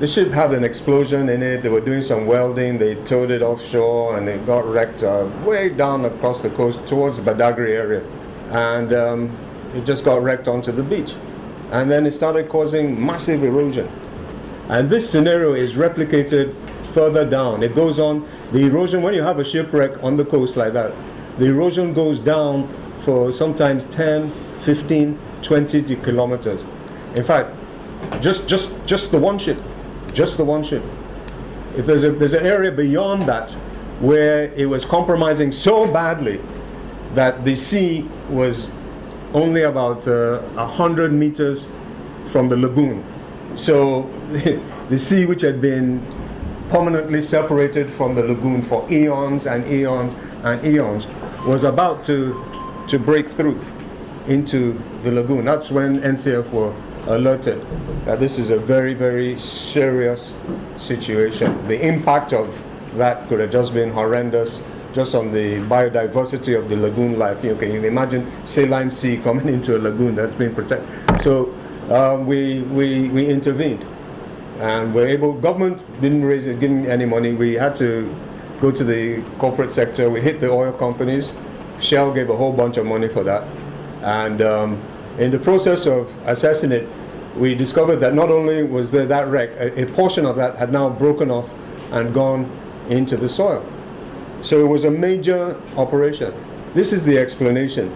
the ship had an explosion in it. They were doing some welding. They towed it offshore and it got wrecked uh, way down across the coast towards the Badagry area. And um, it just got wrecked onto the beach. And then it started causing massive erosion. And this scenario is replicated further down. It goes on, the erosion, when you have a shipwreck on the coast like that, the erosion goes down for sometimes 10, 15, 20 kilometers. In fact, just, just, just the one ship, just the one ship. If there's, a, there's an area beyond that where it was compromising so badly that the sea was only about uh, 100 meters from the lagoon. So the sea, which had been permanently separated from the lagoon for eons and eons and eons, was about to, to break through into the lagoon. That's when NCF were alerted that this is a very, very serious situation. The impact of that could have just been horrendous just on the biodiversity of the lagoon life. You can you imagine saline sea coming into a lagoon that's been protected? So um, we, we, we intervened and we're able, government didn't raise it, give any money. We had to go to the corporate sector. We hit the oil companies. Shell gave a whole bunch of money for that. And um, in the process of assessing it, we discovered that not only was there that wreck, a, a portion of that had now broken off and gone into the soil. So it was a major operation. This is the explanation.